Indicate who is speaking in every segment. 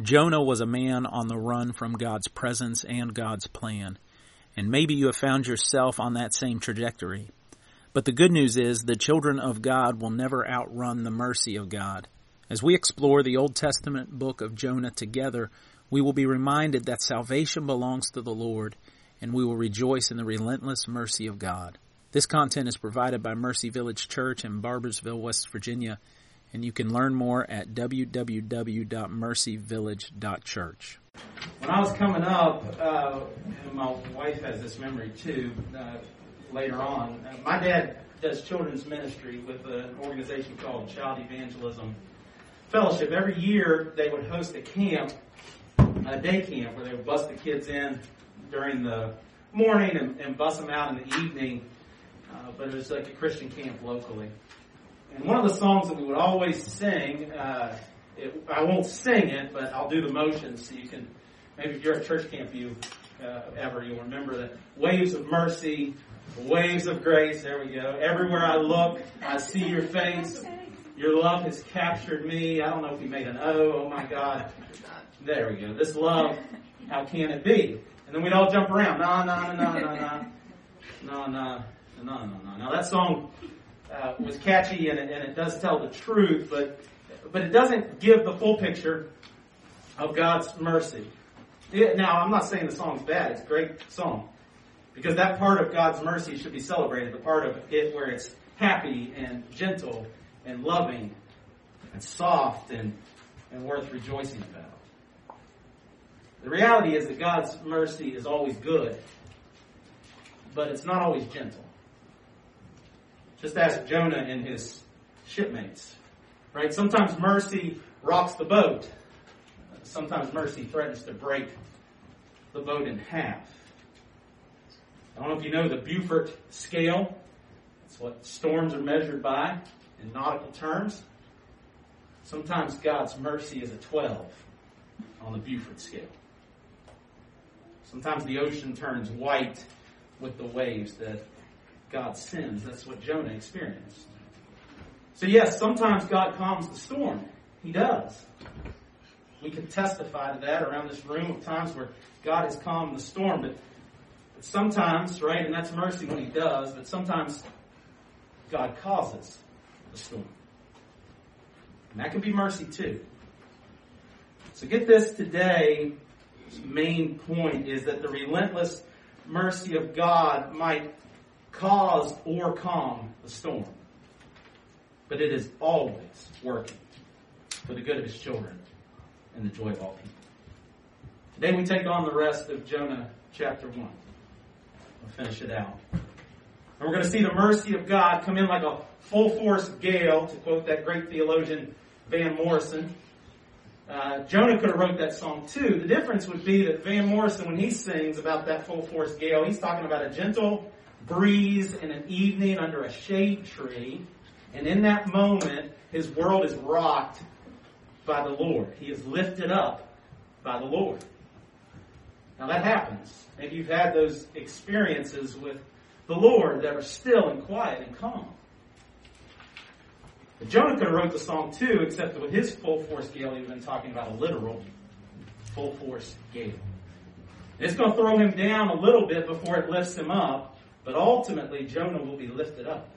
Speaker 1: Jonah was a man on the run from God's presence and God's plan. And maybe you have found yourself on that same trajectory. But the good news is the children of God will never outrun the mercy of God. As we explore the Old Testament book of Jonah together, we will be reminded that salvation belongs to the Lord, and we will rejoice in the relentless mercy of God. This content is provided by Mercy Village Church in Barboursville, West Virginia, and you can learn more at www.mercyvillage.church.
Speaker 2: When I was coming up, uh, my wife has this memory too, uh, later on, uh, my dad does children's ministry with an organization called Child Evangelism Fellowship. Every year they would host a camp, a day camp, where they would bus the kids in during the morning and, and them out in the evening. Uh, but it was like a Christian camp locally. And one of the songs that we would always sing, uh, it, I won't sing it, but I'll do the motions so you can, maybe if you're at church camp you uh, ever, you'll remember that waves of mercy, waves of grace, there we go. Everywhere I look, I see your face. Your love has captured me. I don't know if you made an O. Oh my God. There we go. This love, how can it be? And then we'd all jump around. No, no, no, no, no, no. No, no, no, no, no. Now that song uh, was catchy and it, and it does tell the truth, but but it doesn't give the full picture of God's mercy. It, now, I'm not saying the song's bad; it's a great song because that part of God's mercy should be celebrated. The part of it where it's happy and gentle and loving and soft and and worth rejoicing about. The reality is that God's mercy is always good, but it's not always gentle. Just ask Jonah and his shipmates. Right? Sometimes mercy rocks the boat. Sometimes mercy threatens to break the boat in half. I don't know if you know the Beaufort scale. It's what storms are measured by in nautical terms. Sometimes God's mercy is a 12 on the Beaufort scale. Sometimes the ocean turns white with the waves that God sends. That's what Jonah experienced. So, yes, sometimes God calms the storm. He does. We can testify to that around this room of times where God has calmed the storm. But, but sometimes, right, and that's mercy when He does, but sometimes God causes the storm. And that can be mercy too. So get this today. Main point is that the relentless mercy of God might cause or calm the storm. But it is always working for the good of his children and the joy of all people. Today we take on the rest of Jonah chapter 1. We'll finish it out. And we're going to see the mercy of God come in like a full force gale, to quote that great theologian Van Morrison. Uh, Jonah could have wrote that song too. The difference would be that Van Morrison, when he sings about that full force gale, he's talking about a gentle breeze in an evening under a shade tree. And in that moment, his world is rocked by the Lord. He is lifted up by the Lord. Now that happens. Maybe you've had those experiences with the Lord that are still and quiet and calm. But Jonah could have wrote the song too, except with his full force gale, he'd been talking about a literal full force gale. It's going to throw him down a little bit before it lifts him up, but ultimately, Jonah will be lifted up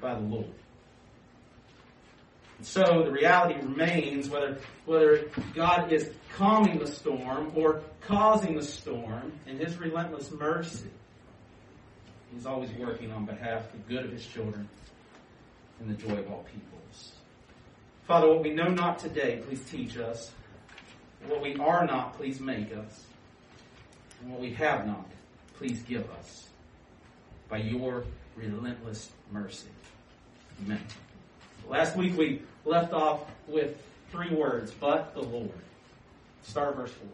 Speaker 2: by the Lord. And so the reality remains whether, whether God is calming the storm or causing the storm in His relentless mercy. He's always working on behalf of the good of His children and the joy of all peoples. Father, what we know not today, please teach us. What we are not, please make us. And what we have not, please give us by your relentless mercy. Amen. Last week we left off with three words, but the Lord. Start verse 4.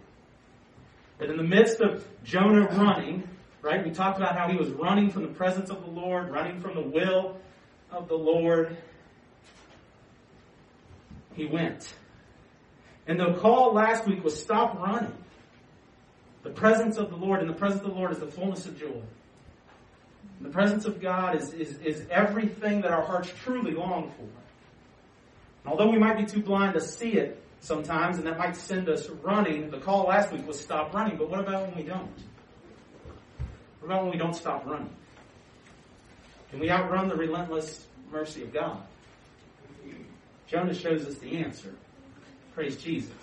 Speaker 2: That in the midst of Jonah running, right, we talked about how he was running from the presence of the Lord, running from the will of the Lord. He went. And the call last week was stop running. The presence of the Lord, and the presence of the Lord is the fullness of joy. The presence of God is, is, is everything that our hearts truly long for. And although we might be too blind to see it sometimes, and that might send us running. The call last week was stop running, but what about when we don't? What about when we don't stop running? Can we outrun the relentless mercy of God? Jonah shows us the answer. Praise Jesus.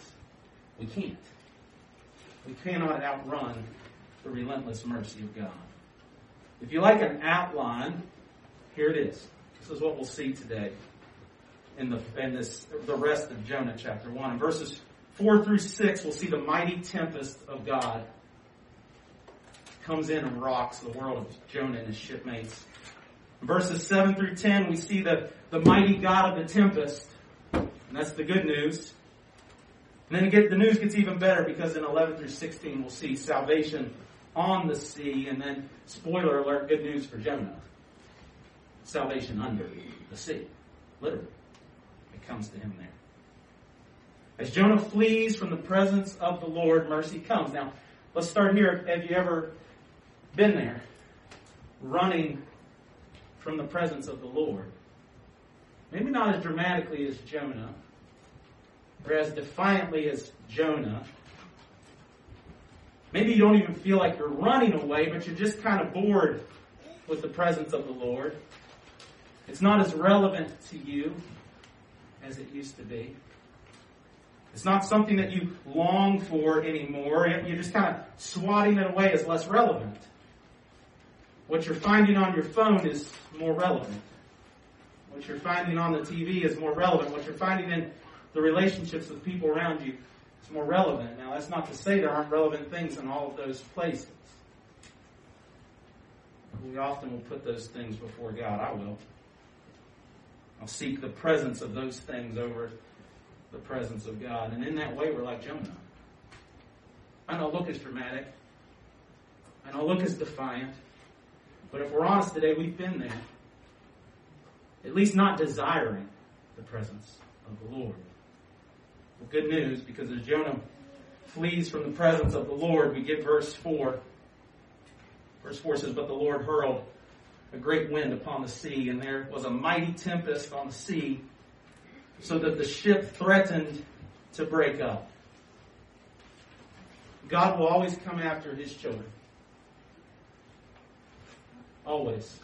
Speaker 2: We can't. We cannot outrun the relentless mercy of God. If you like an outline, here it is. This is what we'll see today in the in this the rest of Jonah chapter one. In verses four through six, we'll see the mighty tempest of God comes in and rocks the world of Jonah and his shipmates. In verses seven through ten, we see the, the mighty God of the tempest. And that's the good news. And then get, the news gets even better because in 11 through 16 we'll see salvation on the sea, and then, spoiler alert, good news for Jonah. Salvation under the sea. Literally. It comes to him there. As Jonah flees from the presence of the Lord, mercy comes. Now, let's start here. Have you ever been there? Running from the presence of the Lord. Maybe not as dramatically as Jonah, or as defiantly as Jonah. Maybe you don't even feel like you're running away, but you're just kind of bored with the presence of the Lord. It's not as relevant to you as it used to be. It's not something that you long for anymore. You're just kind of swatting it away as less relevant. What you're finding on your phone is more relevant. What you're finding on the TV is more relevant. What you're finding in the relationships with people around you is more relevant. Now, that's not to say there aren't relevant things in all of those places. We often will put those things before God. I will. I'll seek the presence of those things over the presence of God. And in that way, we're like Jonah. I know look as dramatic. I know look as defiant. But if we're honest today, we've been there. At least not desiring the presence of the Lord. Good news, because as Jonah flees from the presence of the Lord, we get verse 4. Verse 4 says, But the Lord hurled a great wind upon the sea, and there was a mighty tempest on the sea, so that the ship threatened to break up. God will always come after his children. Always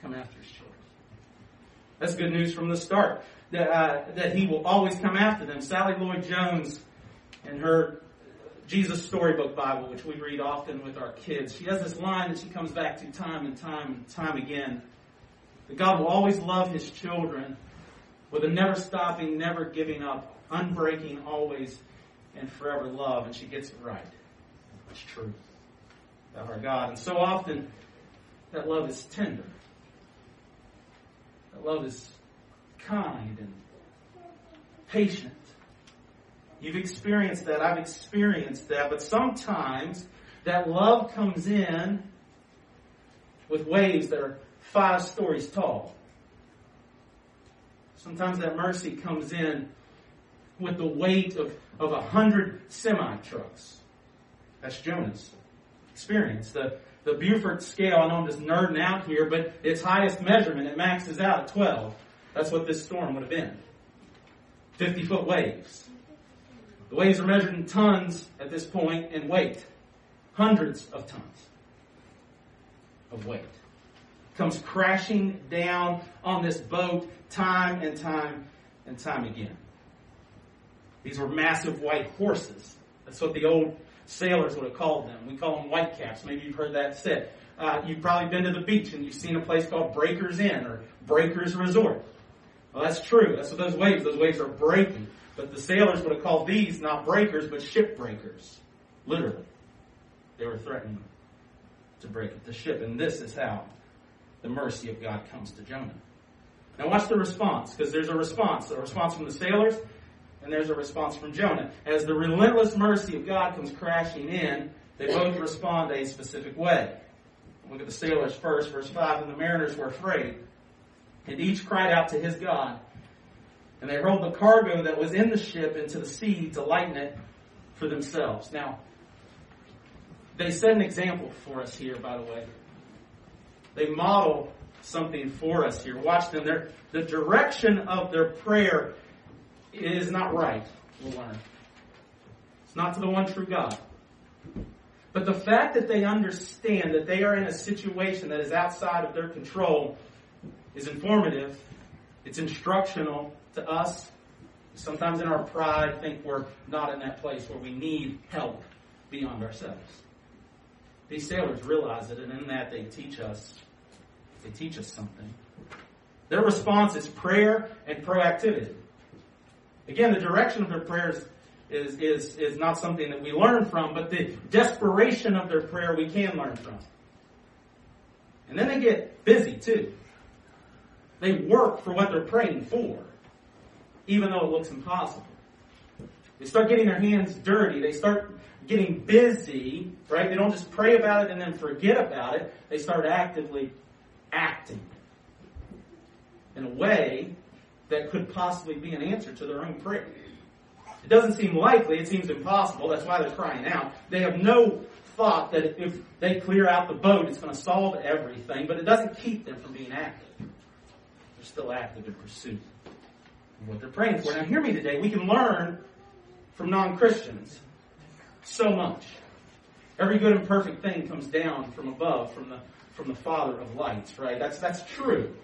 Speaker 2: come after his children. That's good news from the start. That, uh, that he will always come after them. Sally Lloyd Jones, in her Jesus Storybook Bible, which we read often with our kids, she has this line that she comes back to time and time and time again. That God will always love his children with a never stopping, never giving up, unbreaking, always and forever love. And she gets it right. It's true about our God. And so often, that love is tender. That love is kind and patient. You've experienced that. I've experienced that. But sometimes that love comes in with waves that are five stories tall. Sometimes that mercy comes in with the weight of, of a hundred semi trucks. That's Jonah's experience. The, the Beaufort scale, I know I'm just nerding out here, but its highest measurement, it maxes out at 12. That's what this storm would have been. 50 foot waves. The waves are measured in tons at this point in weight. Hundreds of tons of weight. Comes crashing down on this boat time and time and time again. These were massive white horses. That's what the old sailors would have called them. We call them whitecaps. Maybe you've heard that said. Uh, you've probably been to the beach and you've seen a place called Breakers Inn or Breakers Resort. Well, that's true. That's what those waves. Those waves are breaking. But the sailors would have called these not breakers, but shipbreakers. Literally. They were threatening to break the ship. And this is how the mercy of God comes to Jonah. Now watch the response, because there's a response. A response from the sailors, and there's a response from Jonah. As the relentless mercy of God comes crashing in, they both respond a specific way. Look at the sailors first, verse 5. And the mariners were afraid, and each cried out to his God. And they rolled the cargo that was in the ship into the sea to lighten it for themselves. Now, they set an example for us here, by the way. They model something for us here. Watch them. They're, the direction of their prayer is not right, we'll learn. It's not to the one true God. But the fact that they understand that they are in a situation that is outside of their control is informative, it's instructional to us. Sometimes in our pride, think we're not in that place where we need help beyond ourselves. These sailors realize it, and in that they teach us. They teach us something. Their response is prayer and proactivity. Again, the direction of their prayers is, is, is not something that we learn from, but the desperation of their prayer we can learn from. And then they get busy too. They work for what they're praying for, even though it looks impossible. They start getting their hands dirty. They start getting busy, right? They don't just pray about it and then forget about it. They start actively acting in a way that could possibly be an answer to their own prayer. It doesn't seem likely, it seems impossible, that's why they're crying out. They have no thought that if they clear out the boat, it's going to solve everything, but it doesn't keep them from being active. They're still active in pursuit of what they're praying for. Now, hear me today. We can learn from non Christians so much. Every good and perfect thing comes down from above, from the, from the Father of lights, right? That's, that's true.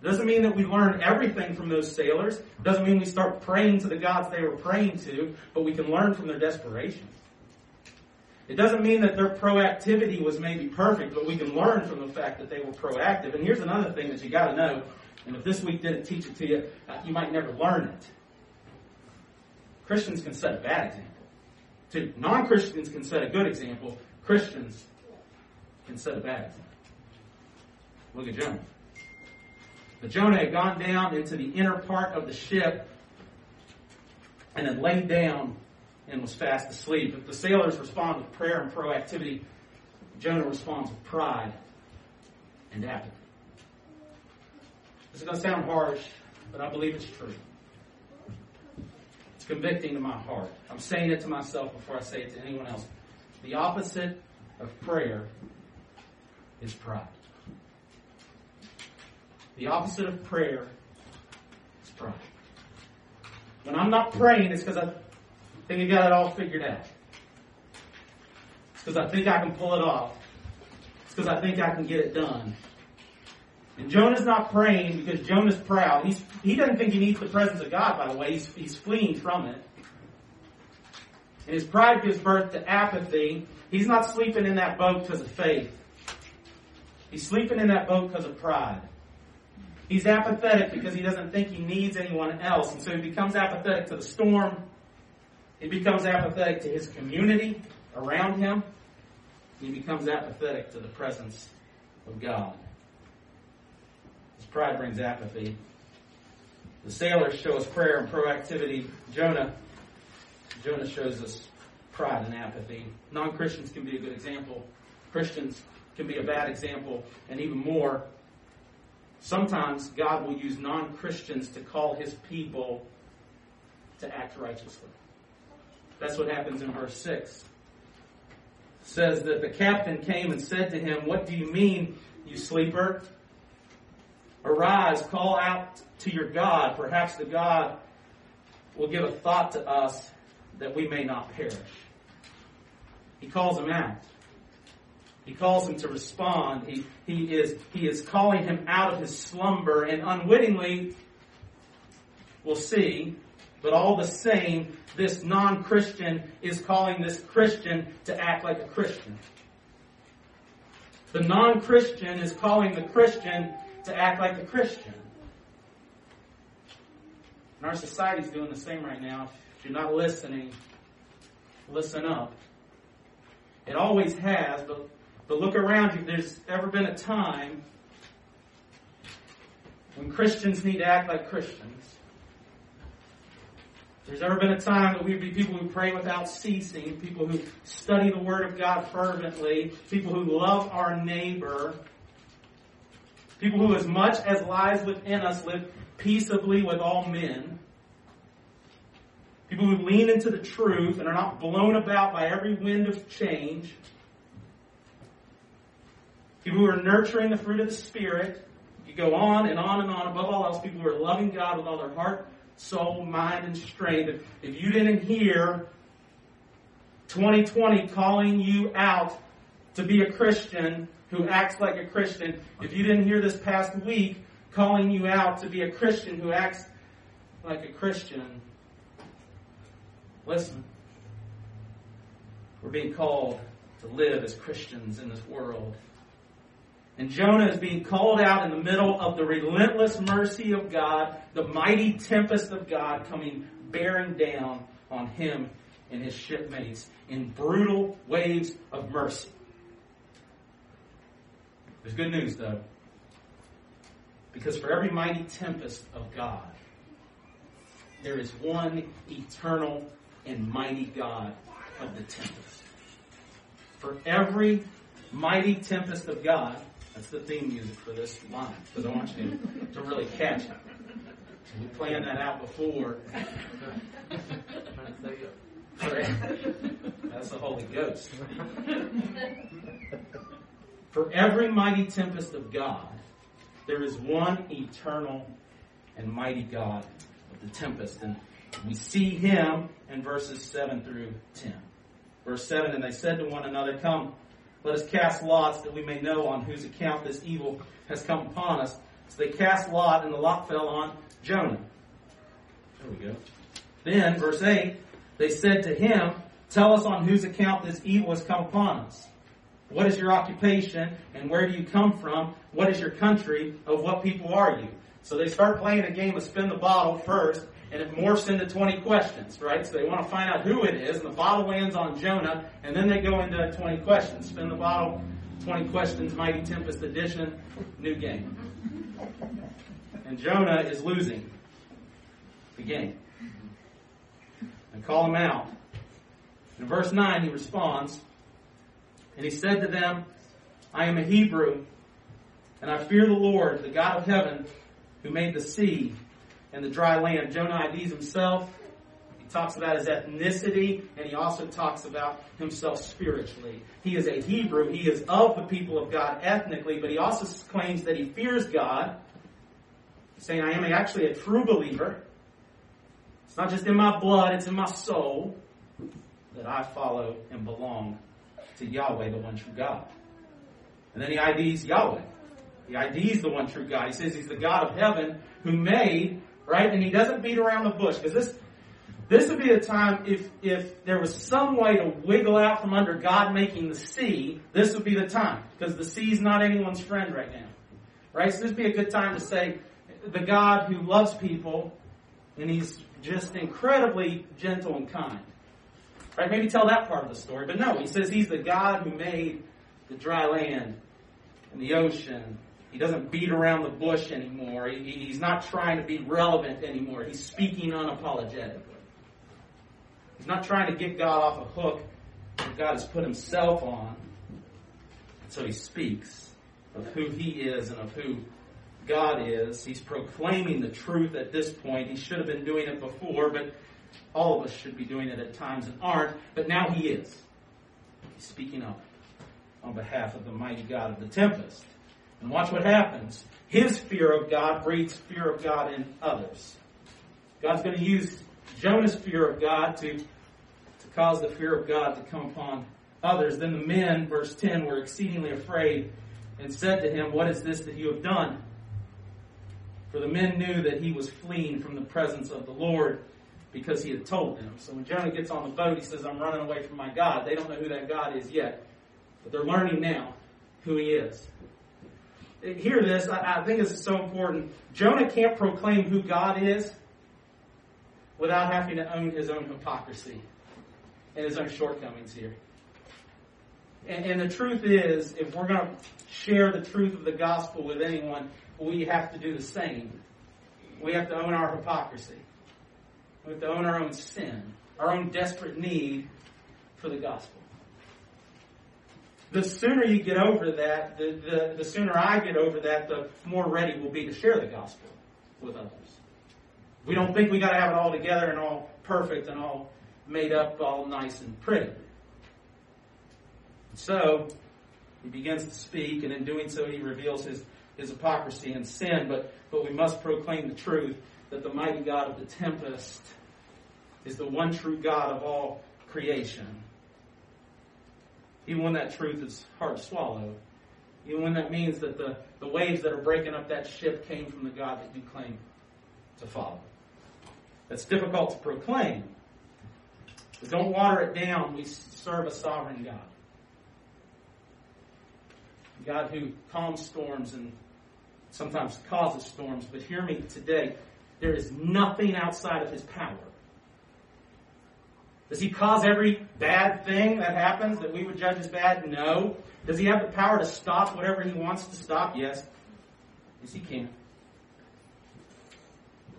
Speaker 2: It doesn't mean that we learn everything from those sailors. It doesn't mean we start praying to the gods they were praying to, but we can learn from their desperation. It doesn't mean that their proactivity was maybe perfect, but we can learn from the fact that they were proactive. And here's another thing that you got to know, and if this week didn't teach it to you, uh, you might never learn it. Christians can set a bad example. Non-Christians can set a good example. Christians can set a bad example. Look at Jonah. But Jonah had gone down into the inner part of the ship and had laid down and was fast asleep. If the sailors respond with prayer and proactivity, Jonah responds with pride and apathy. This is going to sound harsh, but I believe it's true. It's convicting to my heart. I'm saying it to myself before I say it to anyone else. The opposite of prayer is pride. The opposite of prayer is pride. When I'm not praying, it's because I think I got it all figured out. It's because I think I can pull it off. It's because I think I can get it done. And Jonah's not praying because Jonah's proud. He's, he doesn't think he needs the presence of God, by the way. He's, he's fleeing from it. And his pride gives birth to apathy. He's not sleeping in that boat because of faith. He's sleeping in that boat because of pride. He's apathetic because he doesn't think he needs anyone else. And so he becomes apathetic to the storm. He becomes apathetic to his community around him. He becomes apathetic to the presence of God. His pride brings apathy. The sailors show us prayer and proactivity. Jonah, Jonah shows us pride and apathy. Non-Christians can be a good example. Christians can be a bad example, and even more, Sometimes God will use non Christians to call his people to act righteously. That's what happens in verse 6. It says that the captain came and said to him, What do you mean, you sleeper? Arise, call out to your God. Perhaps the God will give a thought to us that we may not perish. He calls him out. He calls him to respond. He, he, is, he is calling him out of his slumber and unwittingly, we'll see, but all the same, this non-Christian is calling this Christian to act like a Christian. The non-Christian is calling the Christian to act like a Christian. And our society's doing the same right now. If you're not listening, listen up. It always has, but but look around you. There's ever been a time when Christians need to act like Christians. There's ever been a time that we'd be people who pray without ceasing, people who study the Word of God fervently, people who love our neighbor, people who, as much as lies within us, live peaceably with all men, people who lean into the truth and are not blown about by every wind of change. People who are nurturing the fruit of the Spirit. You go on and on and on. Above all else, people who are loving God with all their heart, soul, mind, and strength. If you didn't hear 2020 calling you out to be a Christian who acts like a Christian, if you didn't hear this past week calling you out to be a Christian who acts like a Christian, listen. We're being called to live as Christians in this world. And Jonah is being called out in the middle of the relentless mercy of God, the mighty tempest of God coming bearing down on him and his shipmates in brutal waves of mercy. There's good news though. Because for every mighty tempest of God, there is one eternal and mighty God of the tempest. For every mighty tempest of God, that's the theme music for this line, because I want you to, really catch it. We planned that out before. That's the Holy Ghost. For every mighty tempest of God, there is one eternal and mighty God of the tempest. And we see him in verses 7 through 10. Verse 7 And they said to one another, Come, let us cast lots that we may know on whose account this evil has come upon us. So they cast lot, and the lot fell on Jonah. There we go. Then, verse 8, they said to him, Tell us on whose account this evil has come upon us. What is your occupation, and where do you come from? What is your country? Of what people are you? So they start playing a game of spin the bottle first, and it morphs into 20 questions, right? So they want to find out who it is, and the bottle lands on Jonah, and then they go into 20 questions. Spin the bottle, 20 questions, Mighty Tempest edition, new game. And Jonah is losing the game. And call him out. In verse 9, he responds, and he said to them, I am a Hebrew, and I fear the Lord, the God of heaven, who made the sea and the dry land. Jonah IDs himself. He talks about his ethnicity, and he also talks about himself spiritually. He is a Hebrew. He is of the people of God ethnically, but he also claims that he fears God, saying, I am actually a true believer. It's not just in my blood, it's in my soul that I follow and belong to Yahweh, the one true God. And then he IDs Yahweh. He IDs the one true God. He says he's the God of heaven who made, right? And he doesn't beat around the bush because this, this would be a time if, if there was some way to wiggle out from under God making the sea, this would be the time because the sea's not anyone's friend right now. Right? So this would be a good time to say the God who loves people and he's just incredibly gentle and kind. Right? Maybe tell that part of the story. But no, he says he's the God who made the dry land and the ocean. He doesn't beat around the bush anymore. He, he's not trying to be relevant anymore. He's speaking unapologetically. He's not trying to get God off a hook that God has put himself on. So he speaks of who he is and of who God is. He's proclaiming the truth at this point. He should have been doing it before, but all of us should be doing it at times and aren't, but now he is. He's speaking up on behalf of the mighty God of the tempest. And watch what happens. His fear of God breeds fear of God in others. God's going to use Jonah's fear of God to, to cause the fear of God to come upon others. Then the men, verse 10, were exceedingly afraid and said to him, What is this that you have done? For the men knew that he was fleeing from the presence of the Lord because he had told them. So when Jonah gets on the boat, he says, I'm running away from my God. They don't know who that God is yet, but they're learning now who he is. Hear this, I, think this is so important. Jonah can't proclaim who God is without having to own his own hypocrisy and his own shortcomings here. And, and the truth is, if we're going to share the truth of the gospel with anyone, we have to do the same. We have to own our hypocrisy. We have to own our own sin, our own desperate need for the gospel. The sooner you get over that, the, the, the sooner I get over that, the more ready we'll be to share the gospel with others. We don't think we got to have it all together and all perfect and all made up, all nice and pretty. So, he begins to speak, and in doing so, he reveals his, his hypocrisy and sin, but, but we must proclaim the truth that the mighty God of the tempest is the one true God of all creation. Even when that truth is hard to swallow. Even when that means that the, the waves that are breaking up that ship came from the God that you claim to follow. That's difficult to proclaim. But don't water it down. We serve a sovereign God. God who calms storms and sometimes causes storms. But hear me today. There is nothing outside of his power. Does he cause every bad thing that happens that we would judge as bad? No. Does he have the power to stop whatever he wants to stop? Yes. Yes, he can.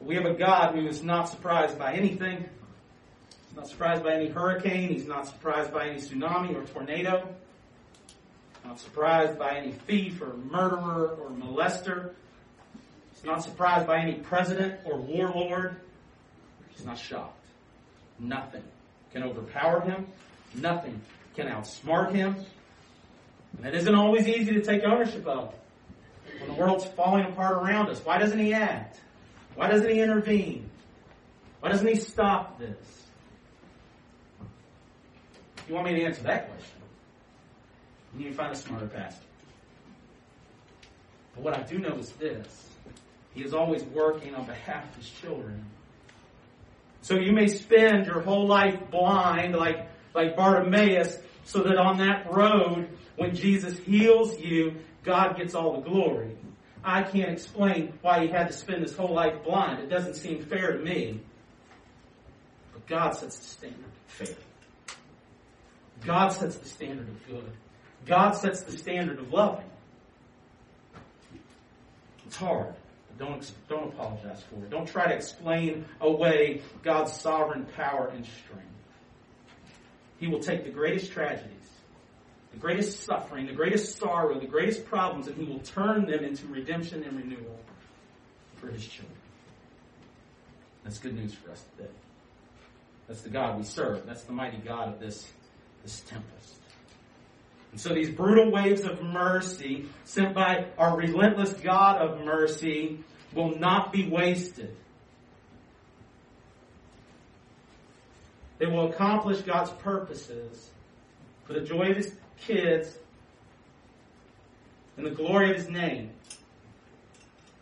Speaker 2: We have a God who is not surprised by anything. He's not surprised by any hurricane. He's not surprised by any tsunami or tornado. Not surprised by any thief or murderer or molester. He's not surprised by any president or warlord. He's not shocked. Nothing can overpower him. Nothing can outsmart him. And it isn't always easy to take ownership of. When the world's falling apart around us, why doesn't he act? Why doesn't he intervene? Why doesn't he stop this? You want me to answer that question, you need to find a smarter pastor. But what I do know is this. He is always working on behalf of his children. So you may spend your whole life blind like, like Bartimaeus so that on that road, when Jesus heals you, God gets all the glory. I can't explain why he had to spend his whole life blind. It doesn't seem fair to me. But God sets the standard fair. God sets the standard of good. God sets the standard of loving. It's hard. Don't, don't apologize for it. Don't try to explain away God's sovereign power and strength. He will take the greatest tragedies, the greatest suffering, the greatest sorrow, the greatest problems, and He will turn them into redemption and renewal for His children. That's good news for us today. That's the God we serve. That's the mighty God of this, this tempest. And so these brutal waves of mercy sent by our relentless God of mercy will not be wasted. They will accomplish God's purposes for the joy of His kids and the glory of His name.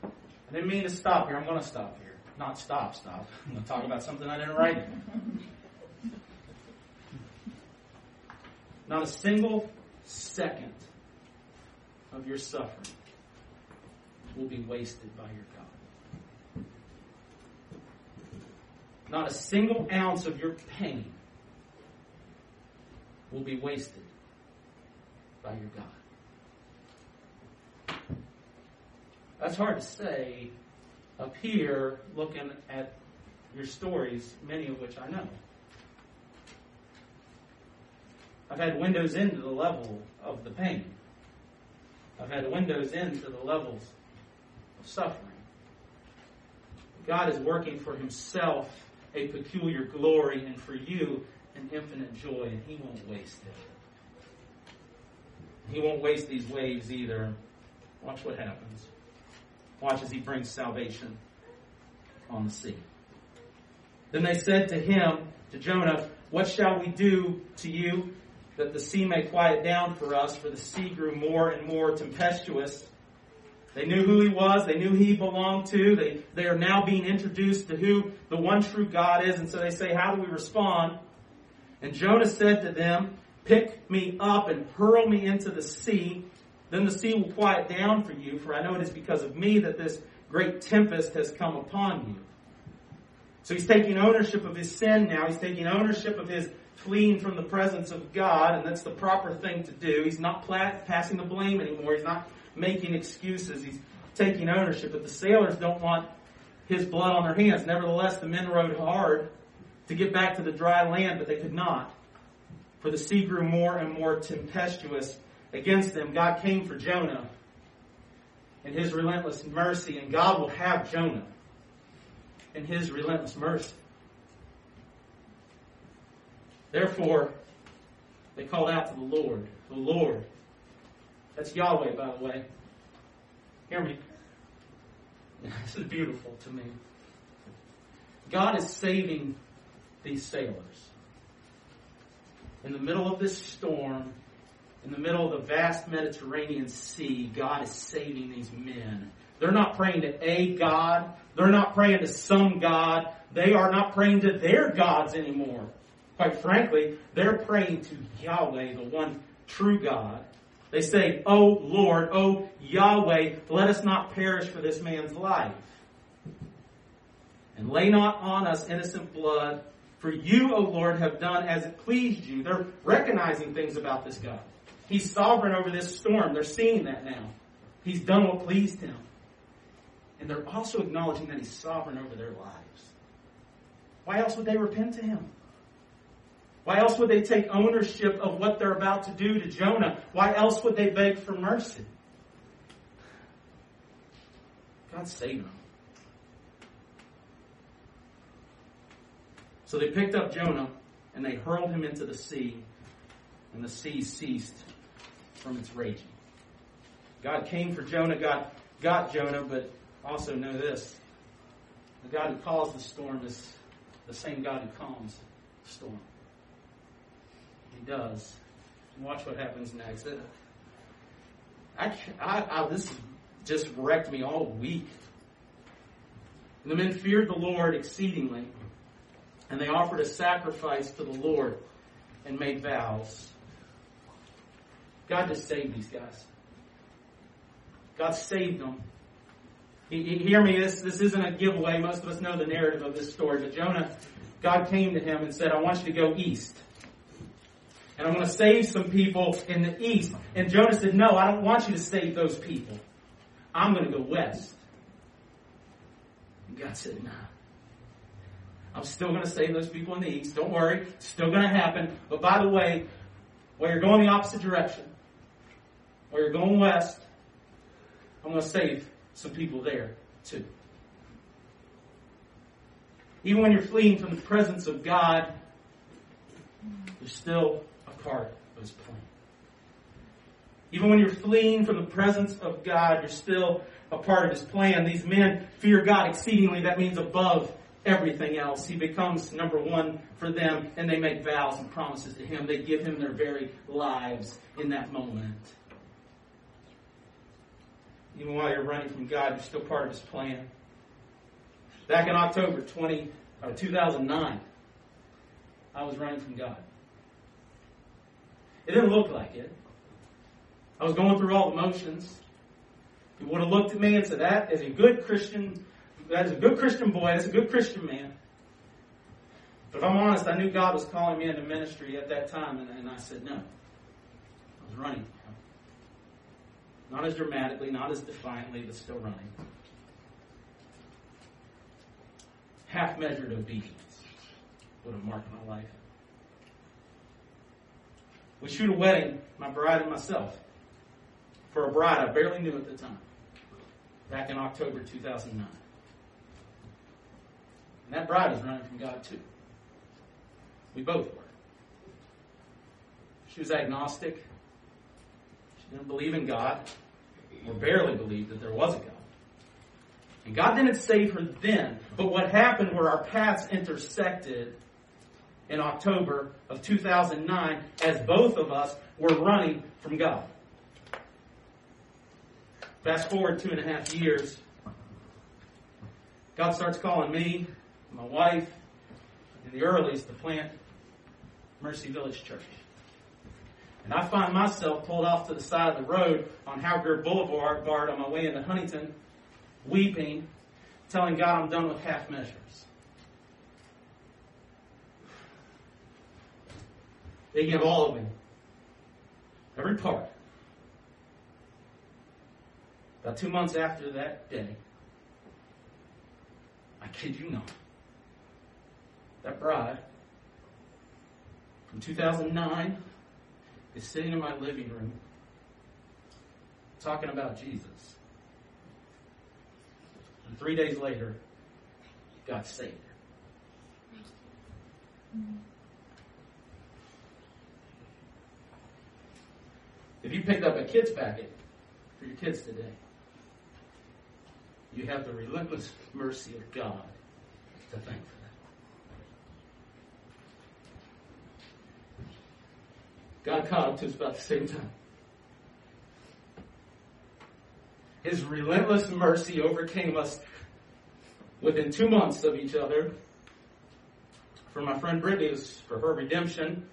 Speaker 2: I didn't mean to stop here. I'm going to stop here. Not stop, stop. I'm going to talk about something I didn't write. Not a single second of your suffering will be wasted by your God. Not a single ounce of your pain will be wasted by your God. That's hard to say up here looking at your stories, many of which I know. I've had windows into the level of the pain. I've had windows into the levels of suffering. God is working for himself a peculiar glory and for you an infinite joy, and he won't waste it. He won't waste these waves either. Watch what happens. Watch as he brings salvation on the sea. Then they said to him, to Jonah, What shall we do to you that the sea may quiet down for us? For the sea grew more and more tempestuous. They knew who he was. They knew he belonged to. They, they are now being introduced to who the one true God is. And so they say, How do we respond? And Jonah said to them, Pick me up and hurl me into the sea. Then the sea will quiet down for you, for I know it is because of me that this great tempest has come upon you. So he's taking ownership of his sin now. He's taking ownership of his fleeing from the presence of God, and that's the proper thing to do. He's not passing the blame anymore. He's not making excuses. He's taking ownership. But the sailors don't want his blood on their hands. Nevertheless, the men rowed hard to get back to the dry land, but they could not. For the sea grew more and more tempestuous against them. God came for Jonah in his relentless mercy, and God will have Jonah in his relentless mercy. Therefore, they called out to the Lord. The Lord. That's Yahweh, by the way. Hear me. This is beautiful to me. God is saving these sailors. In the middle of this storm, in the middle of the vast Mediterranean Sea, God is saving these men. They're not praying to a God. They're not praying to some God. They are not praying to their gods anymore. Quite frankly, they're praying to Yahweh, the one true God. They say, Oh Lord, oh Yahweh, let us not perish for this man's life. And lay not on us innocent blood, for you, O Lord, have done as it pleased you. They're recognizing things about this God. He's sovereign over this storm. They're seeing that now. He's done what pleased him. And they're also acknowledging that he's sovereign over their lives. Why else would they repent to him? Why else would they take ownership of what they're about to do to Jonah? Why else would they beg for mercy? God saved them. So they picked up Jonah and they hurled him into the sea, and the sea ceased from its raging. God came for Jonah, God got Jonah, but also know this the God who caused the storm is the same God who calms the storm. He does. Watch what happens next. Uh, I, I, I, this just wrecked me all week. And the men feared the Lord exceedingly, and they offered a sacrifice to the Lord and made vows. God just saved these guys. God saved them. He, he, hear me, this, this isn't a giveaway. Most of us know the narrative of this story. But Jonah, God came to him and said, I want you to go east. And I'm going to save some people in the east. And Jonah said, No, I don't want you to save those people. I'm going to go west. And God said, No. Nah. I'm still going to save those people in the east. Don't worry. It's still going to happen. But by the way, while you're going the opposite direction, while you're going west, I'm going to save some people there too. Even when you're fleeing from the presence of God, you're still part of His plan. Even when you're fleeing from the presence of God, you're still a part of His plan. These men fear God exceedingly. That means above everything else. He becomes number one for them, and they make vows and promises to Him. They give Him their very lives in that moment. Even while you're running from God, you're still part of His plan. Back in October 20, uh, or 2009, I was running from God. It didn't look like it. I was going through all the motions. You would have looked at me and said, That is a good Christian, that is a good Christian boy, that's a good Christian man. But if I'm honest, I knew God was calling me into ministry at that time, and, and I said no. I was running. Not as dramatically, not as defiantly, but still running. Half measured obedience would have marked my life. We shoot a wedding, my bride and myself, for a bride I barely knew at the time, back in October 2009. And that bride was running from God too. We both were. She was agnostic. She didn't believe in God, or barely believed that there was a God. And God didn't save her then, but what happened where our paths intersected in October of 2009 as both of us were running from God. Fast forward two and a half years, God starts calling me, my wife, in the earlies to plant Mercy Village Church. And I find myself pulled off to the side of the road on Hal Greer Boulevard on my way into Huntington, weeping, telling God I'm done with half measures. They give all of me. Every part. About two months after that day, I kid you not, that bride from 2009 is sitting in my living room talking about Jesus. And three days later, God saved her. If you picked up a kids packet for your kids today, you have the relentless mercy of God to thank for that. God up to us about the same time. His relentless mercy overcame us within two months of each other. For my friend Brittany, it was for her redemption.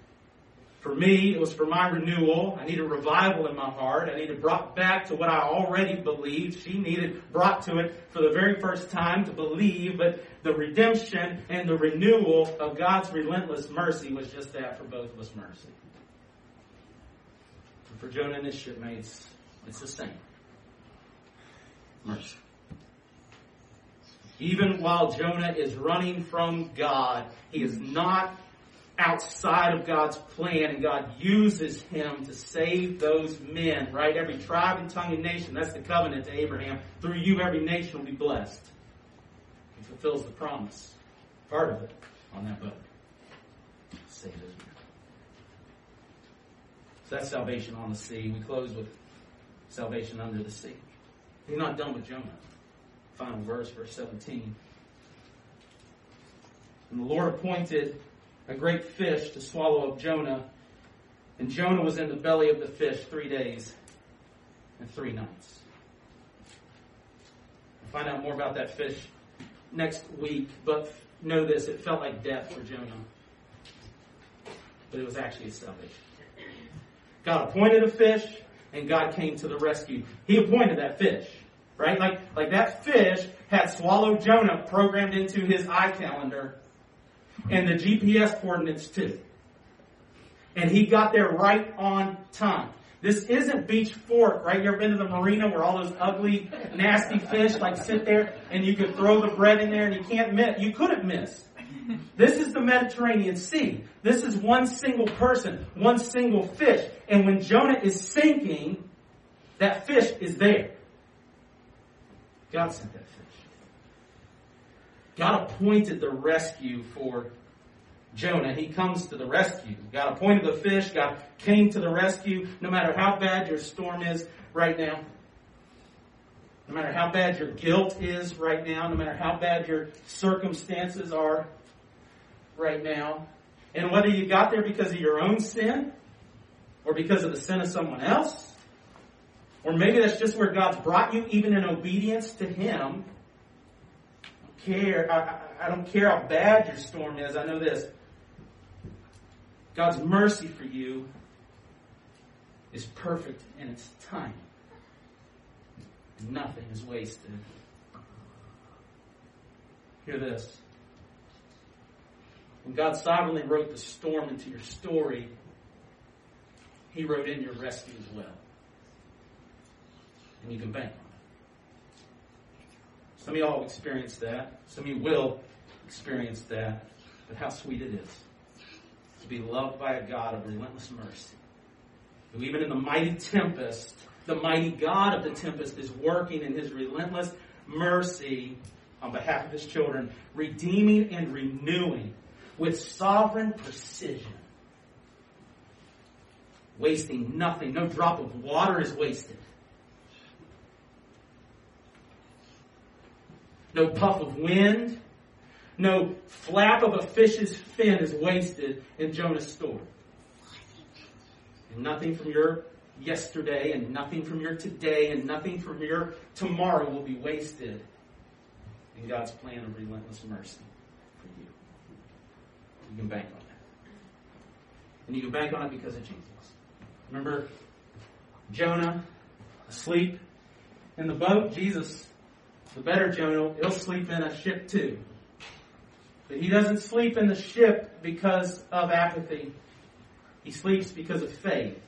Speaker 2: For me, it was for my renewal. I needed revival in my heart. I needed brought back to what I already believed. She needed brought to it for the very first time to believe. But the redemption and the renewal of God's relentless mercy was just that for both of us mercy. And for Jonah and his shipmates, it's the same. Mercy. Even while Jonah is running from God, he is not outside of God's plan, and God uses him to save those men, right? Every tribe and tongue and nation, that's the covenant to Abraham. Through you, every nation will be blessed. He fulfills the promise, part of it, on that boat. Save Israel. So that's salvation on the sea. We close with salvation under the sea. He's not done with Jonah. Final verse, verse 17. And the Lord appointed a great fish to swallow up Jonah. And Jonah was in the belly of the fish three days and three nights. We'll find out more about that fish next week, but know this it felt like death for Jonah. But it was actually a salvation. God appointed a fish, and God came to the rescue. He appointed that fish, right? Like, like that fish had swallowed Jonah programmed into his iCalendar and the GPS coordinates too. And he got there right on time. This isn't Beech Fork, right? You ever been to the marina where all those ugly, nasty fish like sit there and you could throw the bread in there and you can't miss. You couldn't miss. This is the Mediterranean Sea. This is one single person, one single fish. And when Jonah is sinking, that fish is there. God sent that fish. God appointed the rescue for Jonah. He comes to the rescue. God appointed the fish. God came to the rescue. No matter how bad your storm is right now, no matter how bad your guilt is right now, no matter how bad your circumstances are right now, and whether you got there because of your own sin or because of the sin of someone else, or maybe that's just where God's brought you, even in obedience to Him. I don't care. I, I don't care how bad your storm is. I know this. God's mercy for you is perfect in its time. Nothing is wasted. Hear this. When God sovereignly wrote the storm into your story, He wrote in your rescue as well. And you can bank on. Some of y'all experienced that. Some of you will experience that. But how sweet it is to be loved by a God of relentless mercy. Who even in the mighty tempest, the mighty God of the tempest is working in his relentless mercy on behalf of his children, redeeming and renewing with sovereign precision. Wasting nothing. No drop of water is wasted. No puff of wind. No flap of a fish's fin is wasted in Jonah's story. And nothing from your yesterday, and nothing from your today, and nothing from your tomorrow will be wasted in God's plan of relentless mercy for you. You can bank on that. And you can bank on it because of Jesus. Remember Jonah asleep in the boat? Jesus, the better Jonah, he'll sleep in a ship too. But he doesn't sleep in the ship because of apathy. He sleeps because of faith.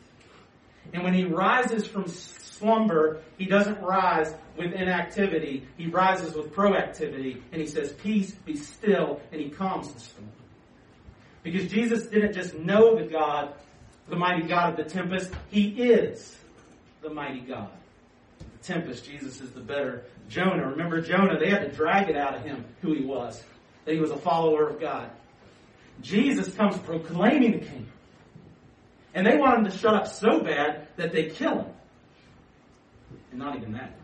Speaker 2: And when he rises from slumber, he doesn't rise with inactivity. He rises with proactivity. And he says, Peace, be still. And he calms the storm. Because Jesus didn't just know the God, the mighty God of the tempest. He is the mighty God. The tempest, Jesus is the better Jonah. Remember Jonah, they had to drag it out of him who he was that he was a follower of God. Jesus comes proclaiming the kingdom. And they want him to shut up so bad that they kill him. And not even that works.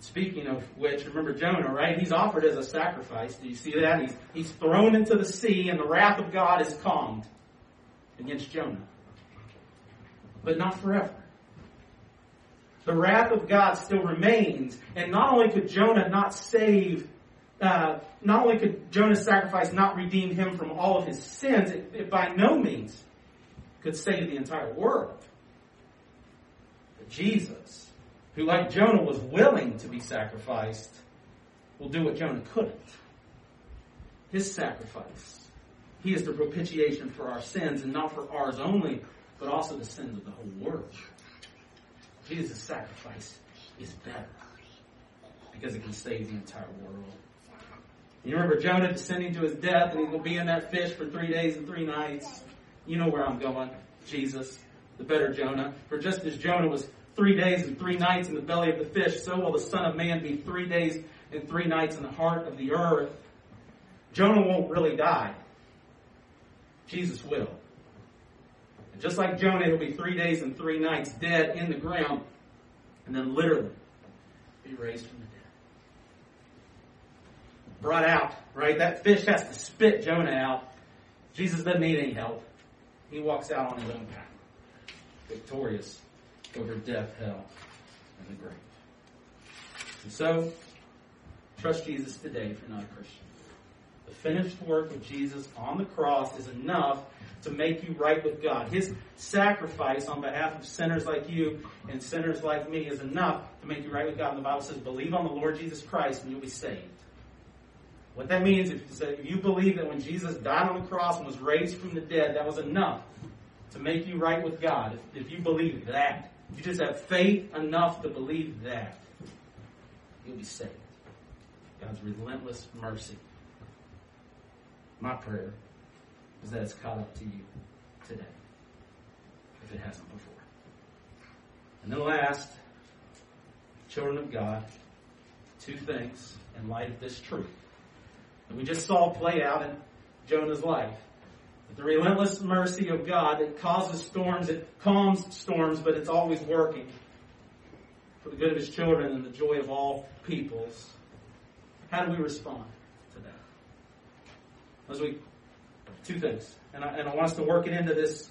Speaker 2: Speaking of which, remember Jonah, right? He's offered as a sacrifice. Do you see that? He's, he's thrown into the sea, and the wrath of God is calmed against Jonah. But not forever. The wrath of God still remains, and not only could Jonah not save, uh, not only could Jonah's sacrifice not redeem him from all of his sins, it, it by no means could save the entire world. But Jesus, who like Jonah was willing to be sacrificed, will do what Jonah couldn't. His sacrifice. He is the propitiation for our sins, and not for ours only, but also the sins of the whole world. Jesus' sacrifice is better because it can save the entire world. You remember Jonah descending to his death, and he will be in that fish for three days and three nights. You know where I'm going. Jesus, the better Jonah. For just as Jonah was three days and three nights in the belly of the fish, so will the Son of Man be three days and three nights in the heart of the earth. Jonah won't really die. Jesus will. Just like Jonah, he'll be three days and three nights dead in the ground, and then literally be raised from the dead. Brought out, right? That fish has to spit Jonah out. Jesus doesn't need any help. He walks out on his own power, victorious over death, hell, and the grave. And so, trust Jesus today if you're not a Christian. The finished work of Jesus on the cross is enough to make you right with God. His sacrifice on behalf of sinners like you and sinners like me is enough to make you right with God. And the Bible says, believe on the Lord Jesus Christ and you'll be saved. What that means is that if you believe that when Jesus died on the cross and was raised from the dead, that was enough to make you right with God. If, if you believe that, if you just have faith enough to believe that, you'll be saved. God's relentless mercy. My prayer is that it's caught up to you today, if it hasn't before. And then last, children of God, two things in light of this truth that we just saw play out in Jonah's life. That The relentless mercy of God that causes storms, it calms storms, but it's always working for the good of His children and the joy of all peoples. How do we respond to that? As we, two things, and I, and I want us to work it into this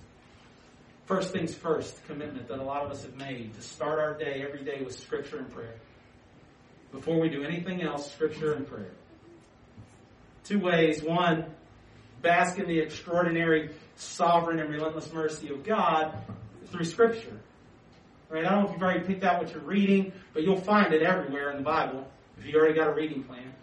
Speaker 2: first things first commitment that a lot of us have made to start our day every day with Scripture and prayer. Before we do anything else, Scripture and prayer. Two ways. One, bask in the extraordinary, sovereign, and relentless mercy of God through Scripture. Right? I don't know if you've already picked out what you're reading, but you'll find it everywhere in the Bible if you already got a reading plan.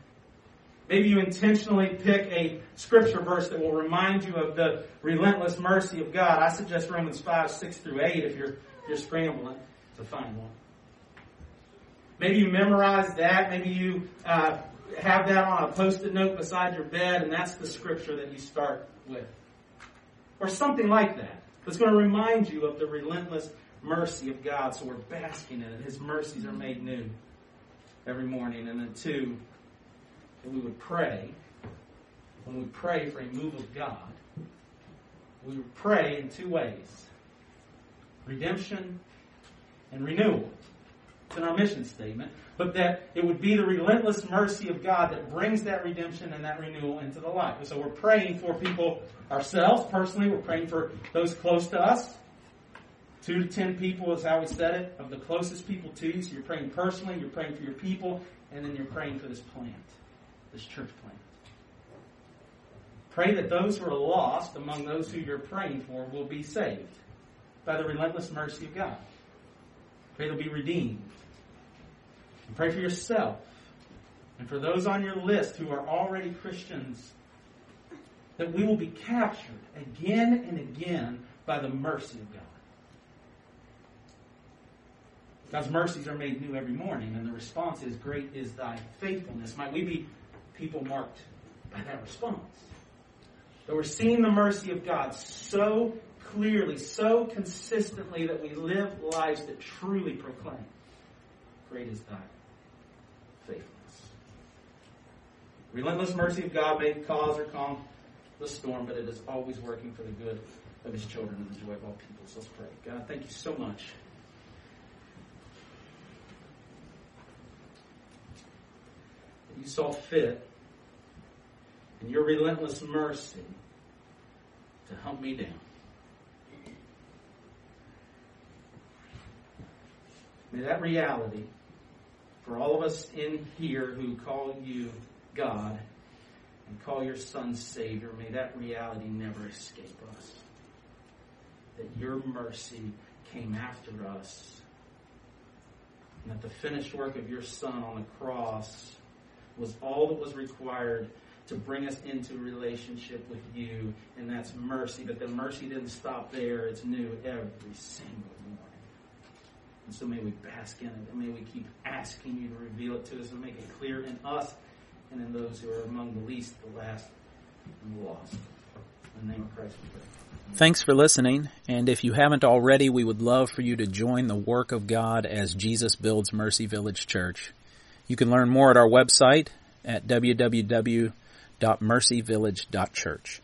Speaker 2: Maybe you intentionally pick a scripture verse that will remind you of the relentless mercy of God. I suggest Romans 5, 6 through 8 if you're, you're scrambling to find one. Maybe you memorize that. Maybe you uh, have that on a post-it note beside your bed, and that's the scripture that you start with. Or something like that. That's going to remind you of the relentless mercy of God, so we're basking in it. His mercies are made new every morning. And then two, we would pray, when we pray for a move of God, we would pray in two ways. Redemption and renewal. It's in our mission statement but that it would be the relentless mercy of God that brings that redemption and that renewal into the life. so we're praying for people ourselves personally. We're praying for those close to us. Two to ten people is how we said it, of the closest people to you. So you're praying personally, you're praying for your people, and then you're praying for this plant, this church plant. Pray that those who are lost among those who you're praying for will be saved by the relentless mercy of God. Pray they'll be redeemed and pray for yourself and for those on your list who are already Christians that we will be captured again and again by the mercy of God. God's mercies are made new every morning, and the response is, Great is thy faithfulness. Might we be people marked by that response? That we're seeing the mercy of God so clearly, so consistently that we live lives that truly proclaim, Great is thy faithfulness. Relentless mercy of God may cause or calm the storm, but it is always working for the good of his children and the joy of all people. So let's pray. God, thank you so much. You saw fit in your relentless mercy to hunt me down. May that reality, for all of us in here who call you God and call your Son Savior, may that reality never escape us. That your mercy came after us. And that the finished work of your Son on the cross was all that was required to bring us into relationship with you, and that's mercy. But the mercy didn't stop there, it's new every single morning. And so may we bask in it, and may we keep asking you to reveal it to us and make it clear in us and in those who are among the least, the last, and the lost. In the name of Christ.
Speaker 1: Thanks for listening, and if you haven't already, we would love for you to join the work of God as Jesus builds Mercy Village Church. You can learn more at our website at www.mercyvillage.church.